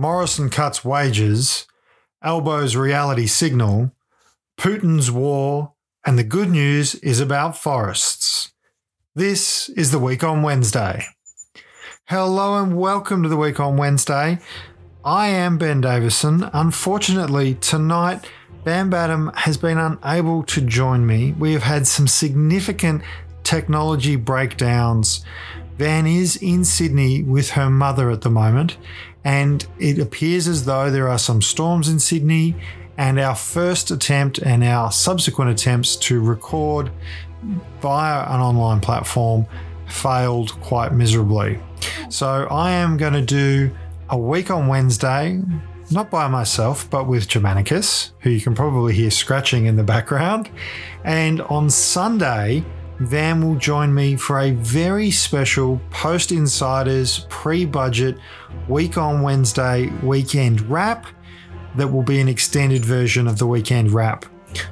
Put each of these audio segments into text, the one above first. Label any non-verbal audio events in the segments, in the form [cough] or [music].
Morrison cuts wages, Albo's reality signal, Putin's war, and the good news is about forests. This is the week on Wednesday. Hello and welcome to the week on Wednesday. I am Ben Davison. Unfortunately, tonight, Van Badham has been unable to join me. We have had some significant technology breakdowns. Van is in Sydney with her mother at the moment, and it appears as though there are some storms in Sydney. And our first attempt and our subsequent attempts to record via an online platform failed quite miserably. So I am going to do a week on Wednesday, not by myself, but with Germanicus, who you can probably hear scratching in the background. And on Sunday, Van will join me for a very special Post Insiders pre budget week on Wednesday weekend wrap that will be an extended version of the weekend wrap.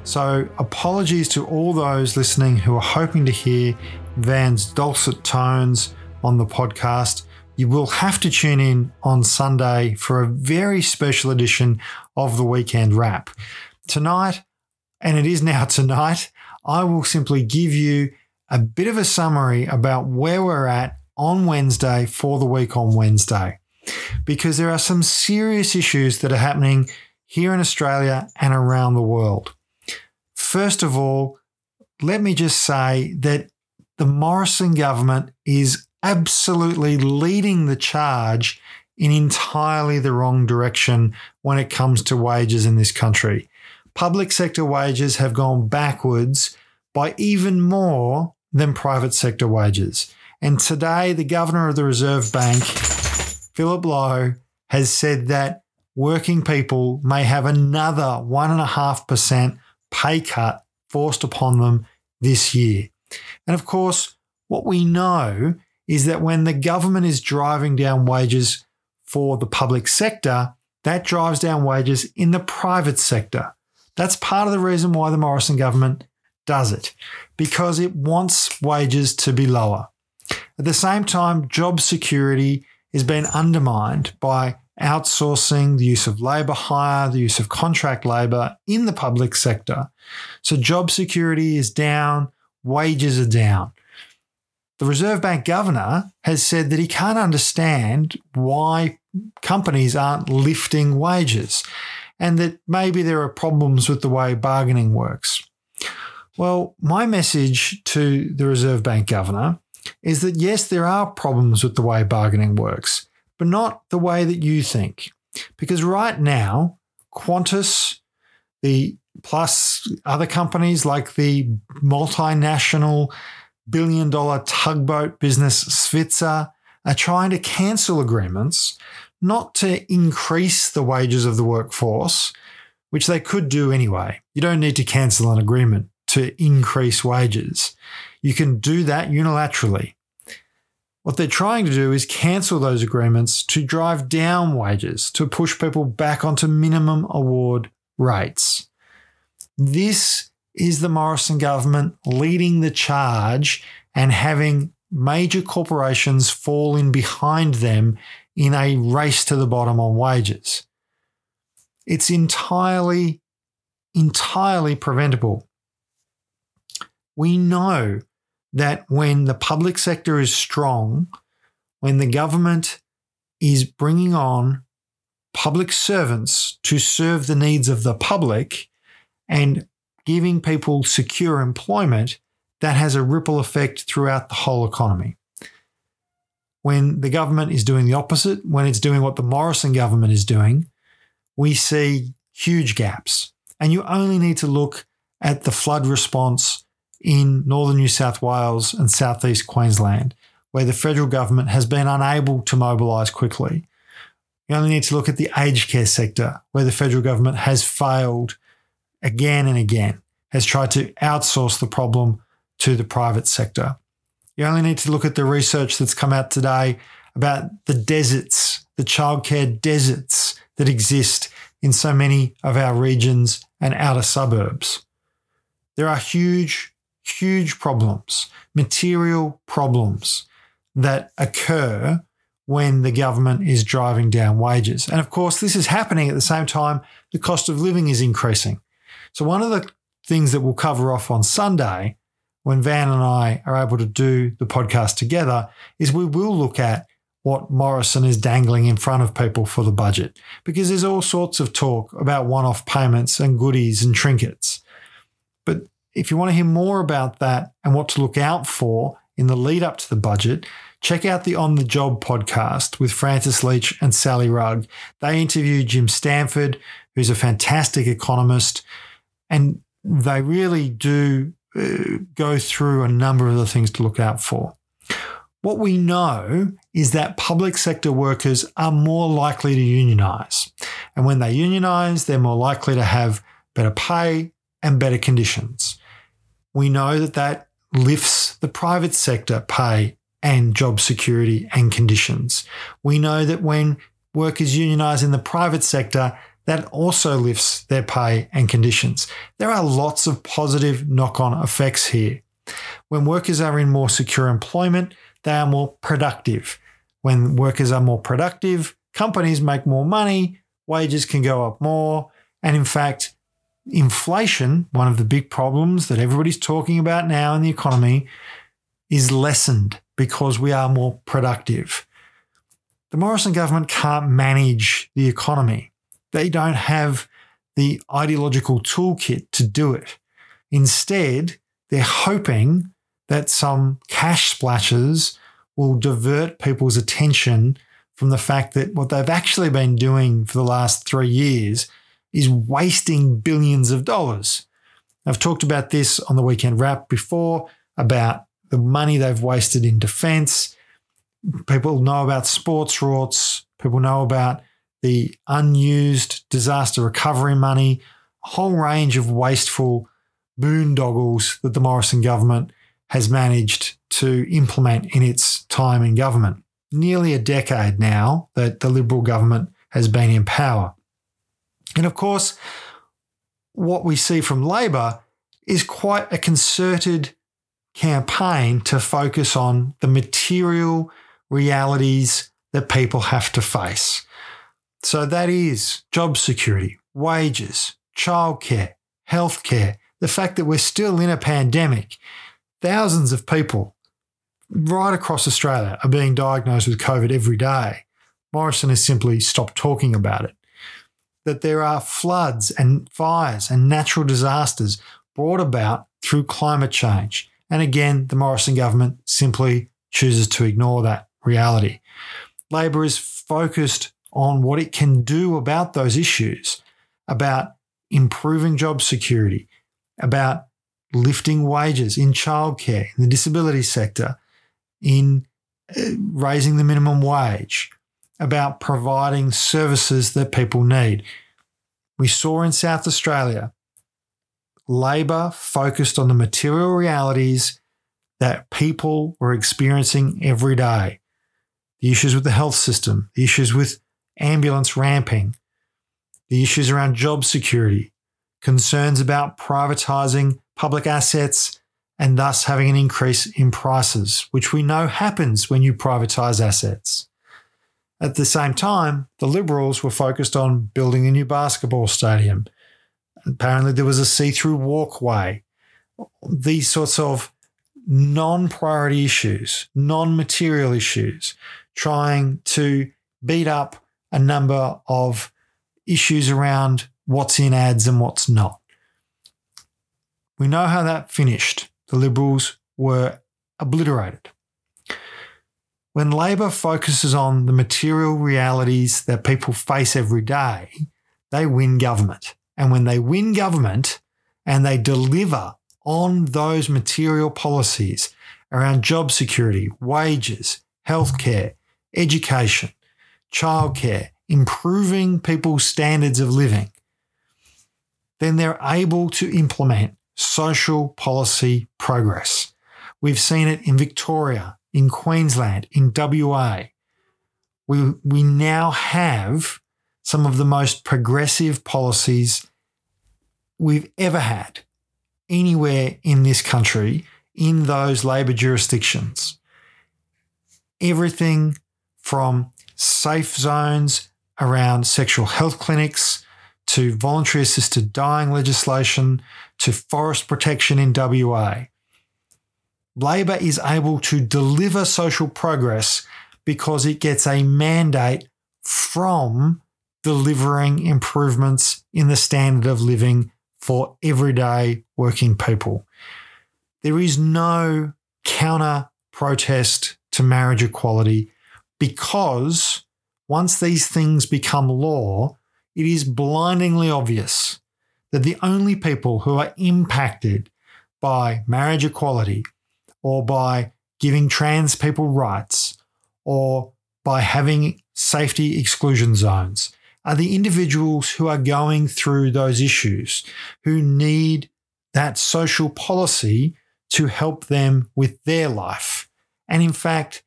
So, apologies to all those listening who are hoping to hear Van's dulcet tones on the podcast. You will have to tune in on Sunday for a very special edition of the weekend wrap. Tonight, and it is now [laughs] tonight, I will simply give you a bit of a summary about where we're at on Wednesday for the week on Wednesday, because there are some serious issues that are happening here in Australia and around the world. First of all, let me just say that the Morrison government is absolutely leading the charge in entirely the wrong direction when it comes to wages in this country. Public sector wages have gone backwards by even more than private sector wages. And today, the governor of the Reserve Bank, Philip Lowe, has said that working people may have another 1.5% pay cut forced upon them this year. And of course, what we know is that when the government is driving down wages for the public sector, that drives down wages in the private sector. That's part of the reason why the Morrison government does it, because it wants wages to be lower. At the same time, job security is being undermined by outsourcing, the use of labour hire, the use of contract labour in the public sector. So job security is down, wages are down. The Reserve Bank governor has said that he can't understand why companies aren't lifting wages and that maybe there are problems with the way bargaining works. Well, my message to the Reserve Bank governor is that yes, there are problems with the way bargaining works, but not the way that you think. Because right now, Qantas, the plus other companies like the multinational billion dollar tugboat business Svitzer are trying to cancel agreements, not to increase the wages of the workforce, which they could do anyway. You don't need to cancel an agreement to increase wages. You can do that unilaterally. What they're trying to do is cancel those agreements to drive down wages, to push people back onto minimum award rates. This is the Morrison government leading the charge and having major corporations fall in behind them in a race to the bottom on wages. It's entirely, entirely preventable we know that when the public sector is strong, when the government is bringing on public servants to serve the needs of the public and giving people secure employment, that has a ripple effect throughout the whole economy. When the government is doing the opposite, when it's doing what the Morrison government is doing, we see huge gaps. And you only need to look at the flood response in northern New South Wales and southeast Queensland, where the federal government has been unable to mobilise quickly. You only need to look at the aged care sector, where the federal government has failed again and again, has tried to outsource the problem to the private sector. You only need to look at the research that's come out today about the deserts, the childcare deserts that exist in so many of our regions and outer suburbs. There are huge huge problems, material problems that occur when the government is driving down wages. And of course, this is happening at the same time the cost of living is increasing. So, one of the things that we'll cover off on Sunday when Van and I are able to do the podcast together is we will look at what Morrison is dangling in front of people for the budget because there's all sorts of talk about one off payments and goodies and trinkets. But if you want to hear more about that and what to look out for in the lead up to the budget, check out the On the Job podcast with Francis Leach and Sally Rugg. They interview Jim Stanford, who's a fantastic economist, and they really do Uh, go through a number of the things to look out for. What we know is that public sector workers are more likely to unionize. And when they unionize, they're more likely to have better pay and better conditions. We know that that lifts the private sector pay and job security and conditions. We know that when workers unionize in the private sector, that also lifts their pay and conditions. There are lots of positive knock on effects here. When workers are in more secure employment, they are more productive. When workers are more productive, companies make more money, wages can go up more. And in fact, inflation, one of the big problems that everybody's talking about now in the economy, is lessened because we are more productive. The Morrison government can't manage the economy. They don't have the ideological toolkit to do it. Instead, they're hoping that some cash splashes will divert people's attention from the fact that what they've actually been doing for the last three years is wasting billions of dollars. I've talked about this on the weekend wrap before about the money they've wasted in defense. People know about sports rorts. People know about the unused disaster recovery money, a whole range of wasteful boondoggles that the Morrison government has managed to implement in its time in government. Nearly a decade now that the Liberal government has been in power. And of course, what we see from Labor is quite a concerted campaign to focus on the material realities that people have to face. So that is job security, wages, childcare, healthcare, the fact that we're still in a pandemic Thousands of people right across Australia are being diagnosed with COVID every day. Morrison has simply stopped talking about it. That there are floods and fires and natural disasters brought about through climate change. And again, the Morrison government simply chooses to ignore that reality. Labor is focused on what it can do about those issues, about improving job security, about lifting wages in childcare, in the disability sector, in uh, raising the minimum wage, about providing services that people need. We saw in South Australia, Labor focused on the material realities that people were experiencing every day the issues with the health system, the issues with ambulance ramping, the issues around job security, concerns about privatising public assets and thus having an increase in prices, which we know happens when you privatise assets. At the same time, the Liberals were focused on building a new basketball stadium. Apparently, there was a see through walkway. These sorts of non priority issues, non material issues, trying to beat up a number of issues around what's in ads and what's not. We know how that finished. The Liberals were obliterated. When Labor focuses on the material realities that people face every day, they win government. And when they win government and they deliver on those material policies around job security, wages, healthcare, education, childcare, improving people's standards of living, then they're able to implement social policy progress. We've seen it in Victoria, in Queensland, in WA. We, we now have some of the most progressive policies we've ever had anywhere in this country in those Labor jurisdictions. Everything from safe zones around sexual health clinics to voluntary assisted dying legislation to forest protection in WA. Labor is able to deliver social progress because it gets a mandate from delivering improvements in the standard of living for everyday working people. There is no counter protest to marriage equality because once these things become law, it is blindingly obvious that the only people who are impacted by marriage equality or by giving trans people rights or by having safety exclusion zones are the individuals who are going through those issues, who need that social policy to help them with their life. And in fact,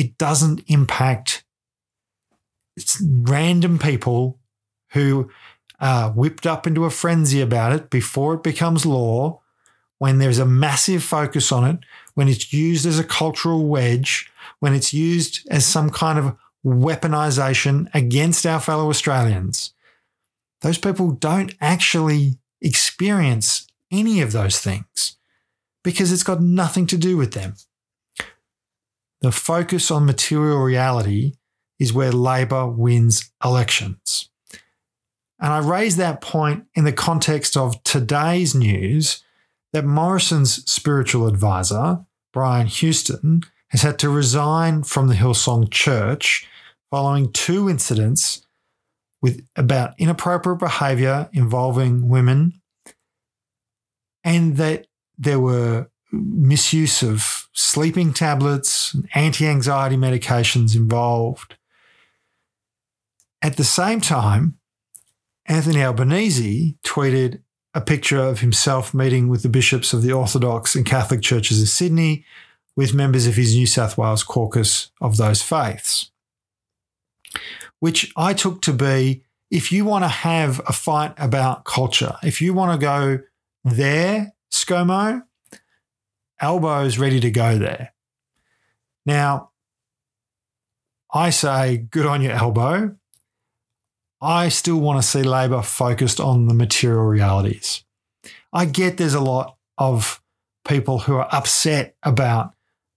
it doesn't impact random people who are whipped up into a frenzy about it before it becomes law, when there's a massive focus on it, when it's used as a cultural wedge, when it's used as some kind of weaponization against our fellow Australians. Those people don't actually experience any of those things because it's got nothing to do with them. The focus on material reality is where Labor wins elections. And I raise that point in the context of today's news that Morrison's spiritual advisor, Brian Houston, has had to resign from the Hillsong Church following two incidents with about inappropriate behavior involving women and that there were misuse of sleeping tablets and anti-anxiety medications involved. At the same time anthony albanese tweeted a picture of himself meeting with the bishops of the orthodox and catholic churches of sydney with members of his new south wales caucus of those faiths which I took to be if you want to have a fight about culture, if you want to go there, ScoMo, Albo's ready to go there. Now, I say good on your Albo. I still want to see Labor focused on the material realities. I get there's a lot of people who are upset about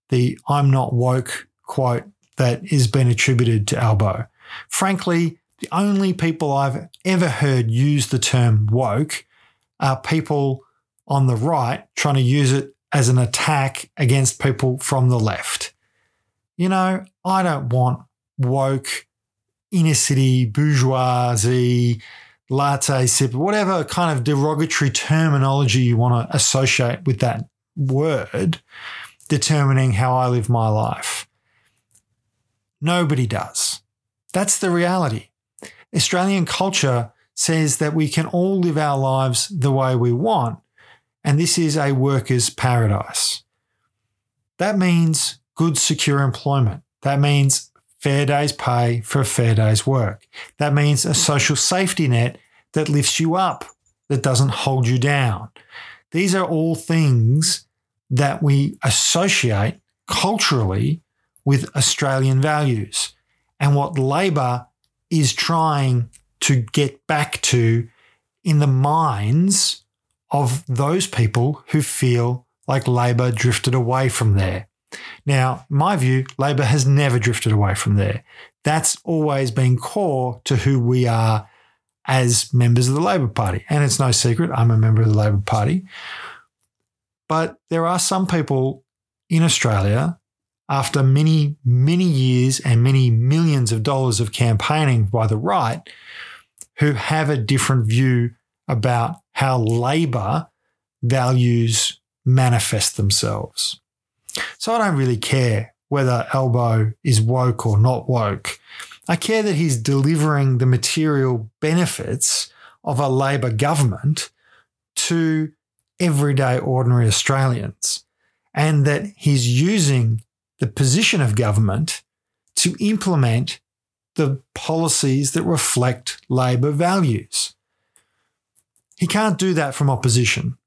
the I'm not woke quote that is being attributed to Albo. Frankly, the only people I've ever heard use the term woke are people on the right trying to use it as an attack against people from the left. You know, I don't want woke, inner city, bourgeoisie, latte sip, whatever kind of derogatory terminology you want to associate with that word, determining how I live my life. Nobody does. That's the reality. Australian culture says that we can all live our lives the way we want, and this is a worker's paradise. That means good, secure employment. That means fair day's pay for a fair day's work. That means a social safety net that lifts you up, that doesn't hold you down. These are all things that we associate culturally with Australian values and what Labor is trying to get back to in the minds of those people who feel like Labor drifted away from there. Now, my view, Labor has never drifted away from there. That's always been core to who we are as members of the Labor Party. And it's no secret, I'm a member of the Labor Party. But there are some people in Australia after many, many years and many millions of dollars of campaigning by the right, who have a different view about how Labor values manifest themselves. So I don't really care whether Albo is woke or not woke. I care that he's delivering the material benefits of a Labor government to everyday ordinary Australians and that he's using the position of government to implement the policies that reflect Labor values. He can't do that from opposition.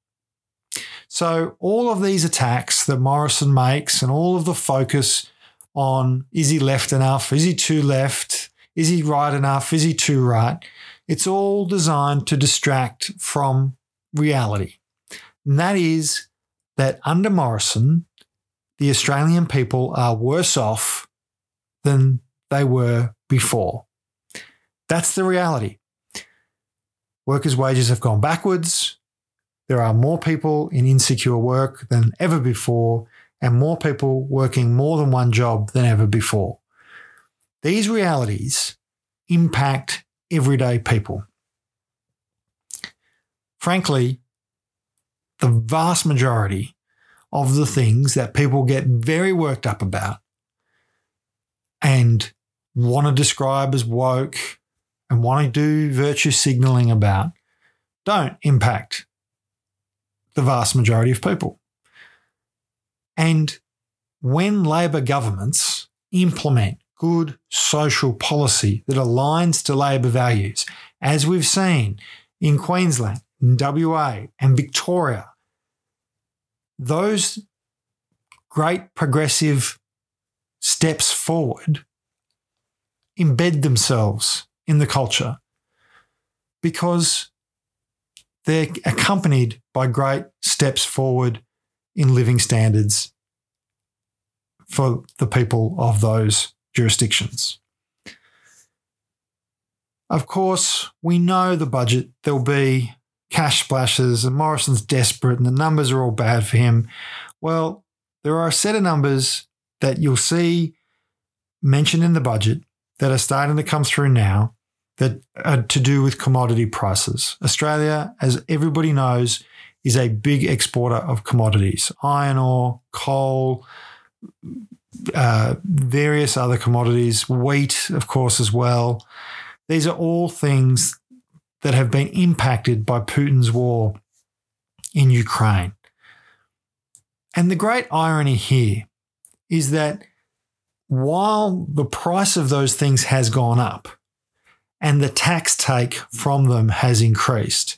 So, all of these attacks that Morrison makes and all of the focus on is he left enough? Is he too left? Is he right enough? Is he too right? It's all designed to distract from reality. And that is that under Morrison, the Australian people are worse off than they were before. That's the reality. Workers' wages have gone backwards. There are more people in insecure work than ever before, and more people working more than one job than ever before. These realities impact everyday people. Frankly, the vast majority of the things that people get very worked up about and want to describe as woke and want to do virtue signaling about don't impact the vast majority of people. And when Labor governments implement good social policy that aligns to Labor values, as we've seen in Queensland, in WA, and Victoria, those great progressive steps forward embed themselves in the culture because they're accompanied by great steps forward in living standards for the people of those jurisdictions. Of course, we know the budget, there'll be cash splashes, and Morrison's desperate, and the numbers are all bad for him. Well, there are a set of numbers that you'll see mentioned in the budget that are starting to come through now that are to do with commodity prices. Australia, as everybody knows, is a big exporter of commodities iron ore, coal, uh, various other commodities, wheat, of course, as well. These are all things that have been impacted by Putin's war in Ukraine. And the great irony here is that while the price of those things has gone up and the tax take from them has increased,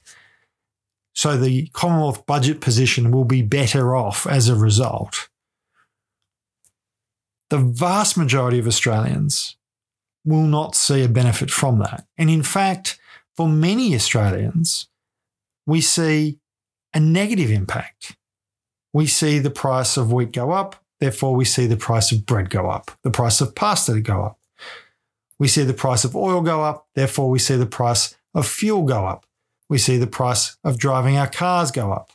so the Commonwealth budget position will be better off as a result. The vast majority of Australians will not see a benefit from that. And in fact, for many Australians, we see a negative impact. We see the price of wheat go up, therefore, we see the price of bread go up, the price of pasta go up. We see the price of oil go up, therefore, we see the price of fuel go up. We see the price of driving our cars go up,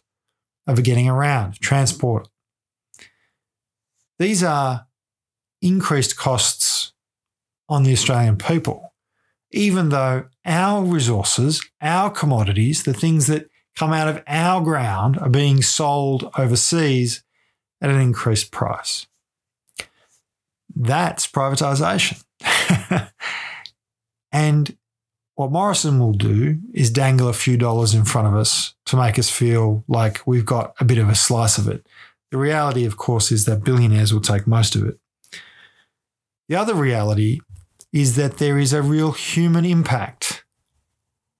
of getting around, transport. These are increased costs on the Australian people, even though our resources, our commodities, the things that come out of our ground are being sold overseas at an increased price. That's privatisation. [laughs] and what Morrison will do is dangle a few dollars in front of us to make us feel like we've got a bit of a slice of it. The reality, of course, is that billionaires will take most of it. The other reality is that there is a real human impact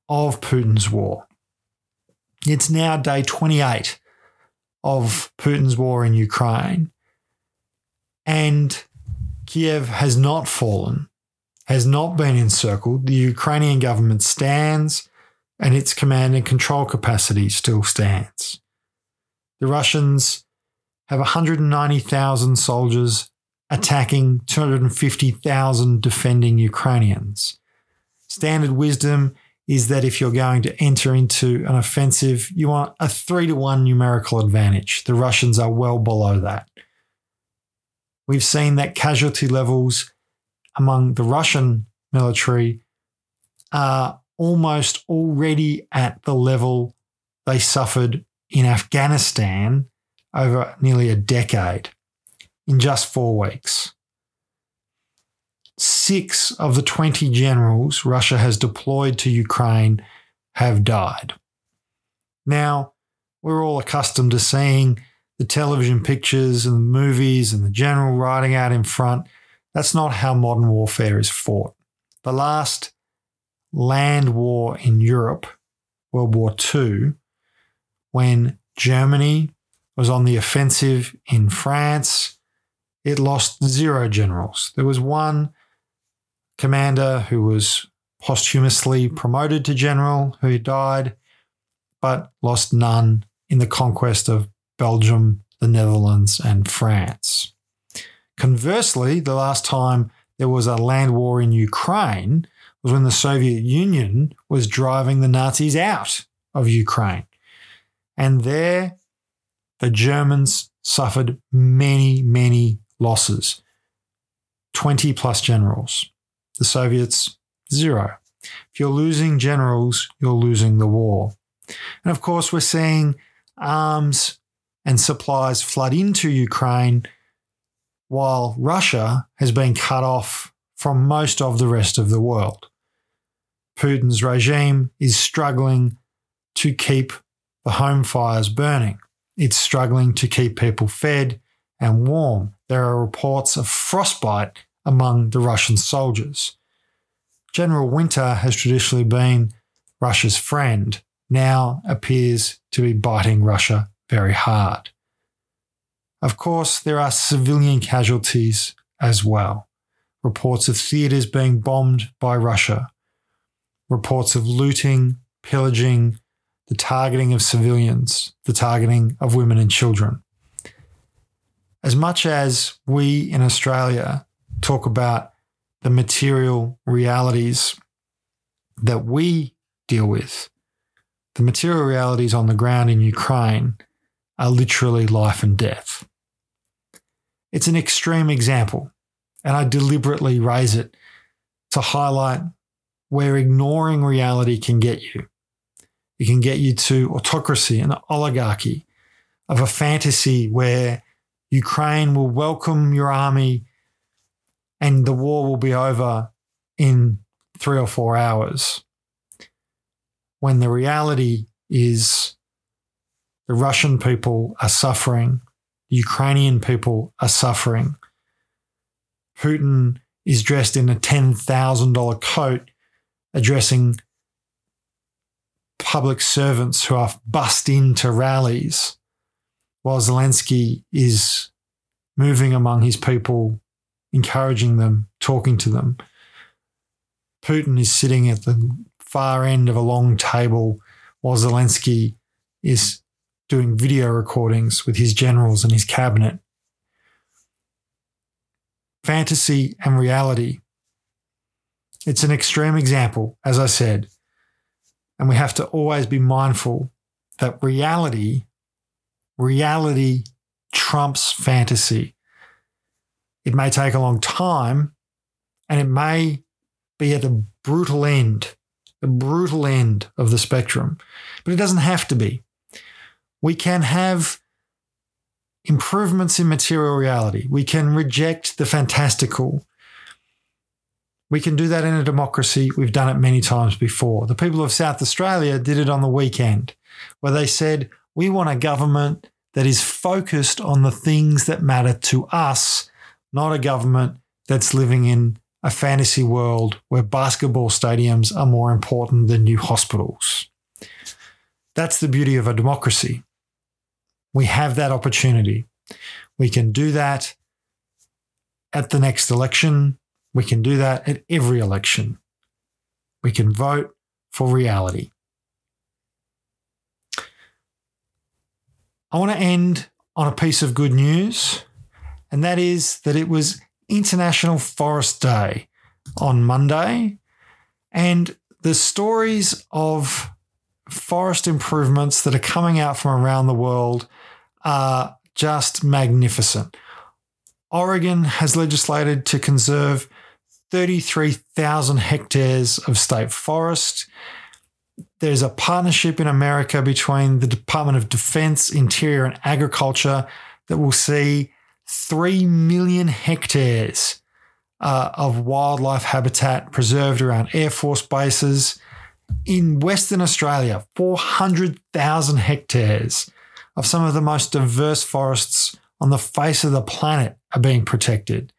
of Putin's war. It's now day 28 of Putin's war in Ukraine, and Kiev has not fallen has not been encircled. The Ukrainian government stands and its command and control capacity still stands. The Russians have 190,000 soldiers attacking 250,000 defending Ukrainians. Standard wisdom is that if you're going to enter into an offensive, you want a three to one numerical advantage. The Russians are well below that. We've seen that casualty levels among the Russian military are almost already at the level they suffered in Afghanistan over nearly a decade in just four weeks. Six of the 20 generals Russia has deployed to Ukraine have died. Now, we're all accustomed to seeing the television pictures and the movies and the general riding out in front that's not how modern warfare is fought. The last land war in Europe, World War II, when Germany was on the offensive in France, it lost zero generals. There was one commander who was posthumously promoted to general who died, but lost none in the conquest of Belgium, the Netherlands, and France. Conversely, the last time there was a land war in Ukraine was when the Soviet Union was driving the Nazis out of Ukraine. And there, the Germans suffered many, many losses 20 plus generals. The Soviets, zero. If you're losing generals, you're losing the war. And of course, we're seeing arms and supplies flood into Ukraine while Russia has been cut off from most of the rest of the world. Putin's regime is struggling to keep the home fires burning. It's struggling to keep people fed and warm. There are reports of frostbite among the Russian soldiers. General Winter has traditionally been Russia's friend, now appears to be biting Russia very hard. Of course, there are civilian casualties as well. Reports of theatres being bombed by Russia, reports of looting, pillaging, the targeting of civilians, the targeting of women and children. As much as we in Australia talk about the material realities that we deal with, the material realities on the ground in Ukraine are literally life and death. It's an extreme example, and I deliberately raise it to highlight where ignoring reality can get you. It can get you to autocracy and oligarchy of a fantasy where Ukraine will welcome your army and the war will be over in three or four hours. When the reality is the Russian people are suffering Ukrainian people are suffering. Putin is dressed in a $10,000 coat addressing public servants who are bussed into rallies, while Zelensky is moving among his people, encouraging them, talking to them. Putin is sitting at the far end of a long table while Zelensky is doing video recordings with his generals and his cabinet. Fantasy and reality. It's an extreme example, as I said, and we have to always be mindful that reality, reality trumps fantasy. It may take a long time and it may be at a brutal end, the brutal end of the spectrum, but it doesn't have to be we can have improvements in material reality. We can reject the fantastical. We can do that in a democracy. We've done it many times before. The people of South Australia did it on the weekend, where they said, We want a government that is focused on the things that matter to us, not a government that's living in a fantasy world where basketball stadiums are more important than new hospitals. That's the beauty of a democracy. We have that opportunity. We can do that at the next election. We can do that at every election. We can vote for reality. I want to end on a piece of good news, and that is that it was International Forest Day on Monday, and the stories of forest improvements that are coming out from around the world are just magnificent. Oregon has legislated to conserve 33,000 hectares of state forest. There's a partnership in America between the Department of Defense, Interior, and Agriculture that will see 3 million hectares uh, of wildlife habitat preserved around Air Force bases. In Western Australia, 400,000 hectares of some of the most diverse forests on the face of the planet are being protected.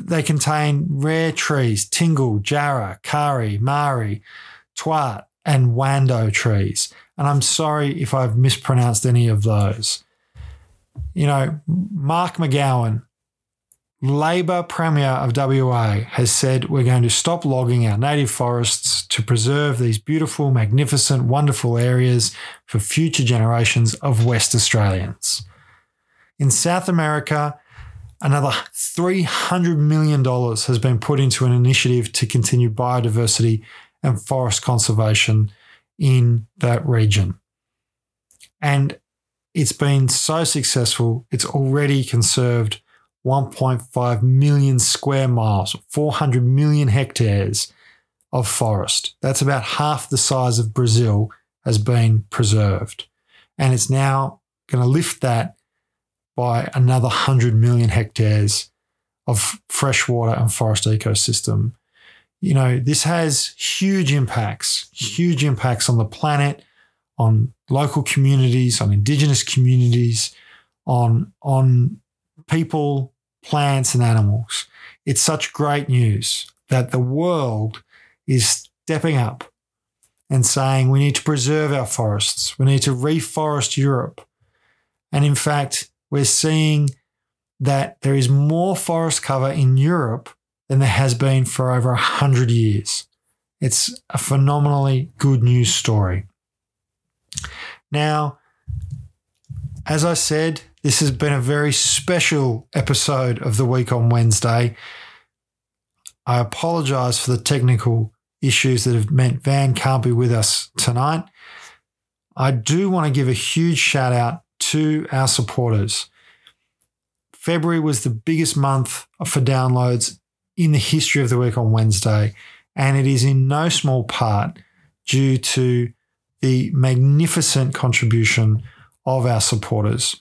They contain rare trees, tingle, jarrah, karri, marri, tuart, and wandoo trees. And I'm sorry if I've mispronounced any of those. You know, Mark McGowan Labor Premier of WA has said we're going to stop logging our native forests to preserve these beautiful, magnificent, wonderful areas for future generations of West Australians. In South America, another $300 million has been put into an initiative to continue biodiversity and forest conservation in that region. And it's been so successful, it's already conserved 1.5 million square miles, 400 million hectares of forest. That's about half the size of Brazil has been preserved. And it's now going to lift that by another 100 million hectares of freshwater and forest ecosystem. You know, this has huge impacts, huge impacts on the planet, on local communities, on indigenous communities, on, on people, plants, and animals. It's such great news that the world is stepping up and saying we need to preserve our forests, we need to reforest Europe. And in fact, we're seeing that there is more forest cover in Europe than there has been for over 100 years. It's a phenomenally good news story. Now, as I said, this has been a very special episode of the week on Wednesday. I apologize for the technical issues that have meant Van can't be with us tonight. I do want to give a huge shout out to our supporters. February was the biggest month for downloads in the history of the week on Wednesday, and it is in no small part due to the magnificent contribution of our supporters.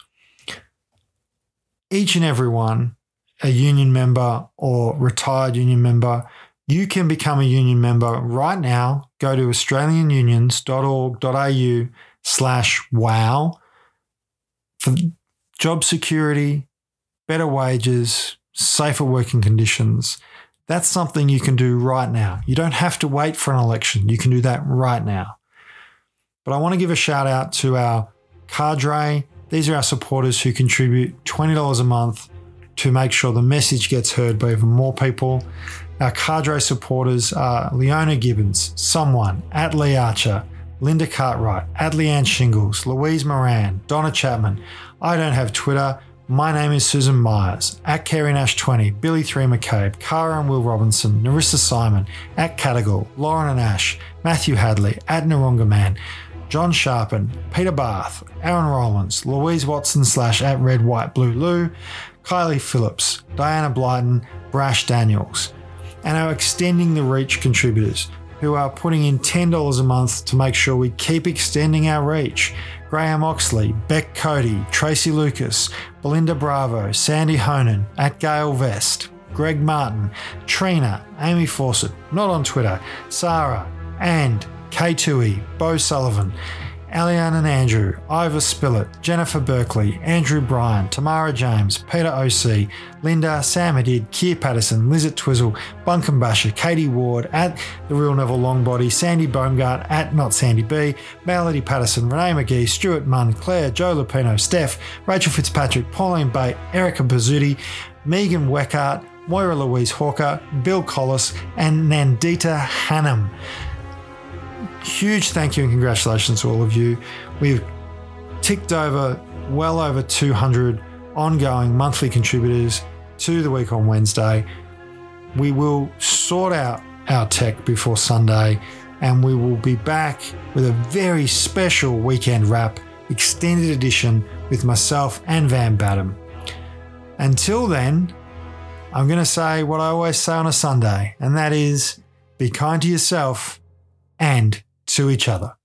Each and every one, a union member or retired union member, you can become a union member right now. Go to australianunions.org.au slash wow for job security, better wages, safer working conditions. That's something you can do right now. You don't have to wait for an election. You can do that right now. But I want to give a shout out to our cadre. These are our supporters who contribute $20 a month to make sure the message gets heard by even more people. Our cadre supporters are Leona Gibbons, Someone, at Lee Archer, Linda Cartwright, at Leanne Shingles, Louise Moran, Donna Chapman. I don't have Twitter. My name is Susan Myers, at Kerry Nash 20, Billy 3 McCabe, Cara and Will Robinson, Narissa Simon, at Catagal, Lauren and Ash, Matthew Hadley, at Narunga Man, John Sharpen, Peter Bath, Aaron Rollins, Louise Watson slash at Red White Blue Lou, Kylie Phillips, Diana Blyton, Brash Daniels, and our extending the reach contributors who are putting in $10 a month to make sure we keep extending our reach. Graham Oxley, Beck Cody, Tracy Lucas, Belinda Bravo, Sandy Honan, at Gail Vest, Greg Martin, Trina, Amy Fawcett, not on Twitter, Sarah, and K2E, Bo Sullivan, Aliane and Andrew, Ivor Spillett, Jennifer Berkeley, Andrew Bryan, Tamara James, Peter OC, Linda, Sam Hadid, Keir Patterson, Lizette Twizzle, Bunkum Basher, Katie Ward, at The Real Neville Longbody, Sandy Baumgart, at Not Sandy B, Melody Patterson, Renee McGee, Stuart Munn, Claire, Joe Lupino, Steph, Rachel Fitzpatrick, Pauline Bate, Erica Bazzuti, Megan Weckart, Moira Louise Hawker, Bill Collis, and Nandita Hannam huge thank you and congratulations to all of you. We've ticked over well over 200 ongoing monthly contributors to the week on Wednesday. We will sort out our tech before Sunday and we will be back with a very special weekend wrap, extended edition with myself and Van Badham. Until then, I'm going to say what I always say on a Sunday, and that is be kind to yourself and to each other.